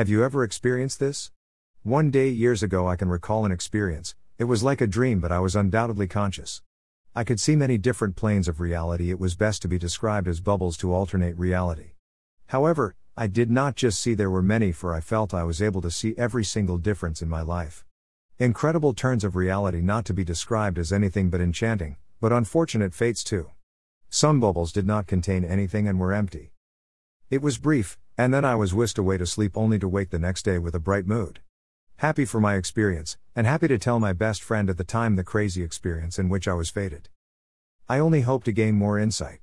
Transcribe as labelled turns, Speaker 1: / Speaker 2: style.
Speaker 1: Have you ever experienced this? One day years ago, I can recall an experience. It was like a dream, but I was undoubtedly conscious. I could see many different planes of reality. It was best to be described as bubbles to alternate reality. However, I did not just see there were many, for I felt I was able to see every single difference in my life. Incredible turns of reality not to be described as anything but enchanting, but unfortunate fates too. Some bubbles did not contain anything and were empty. It was brief, and then I was whisked away to sleep only to wake the next day with a bright mood. Happy for my experience, and happy to tell my best friend at the time the crazy experience in which I was fated. I only hope to gain more insight.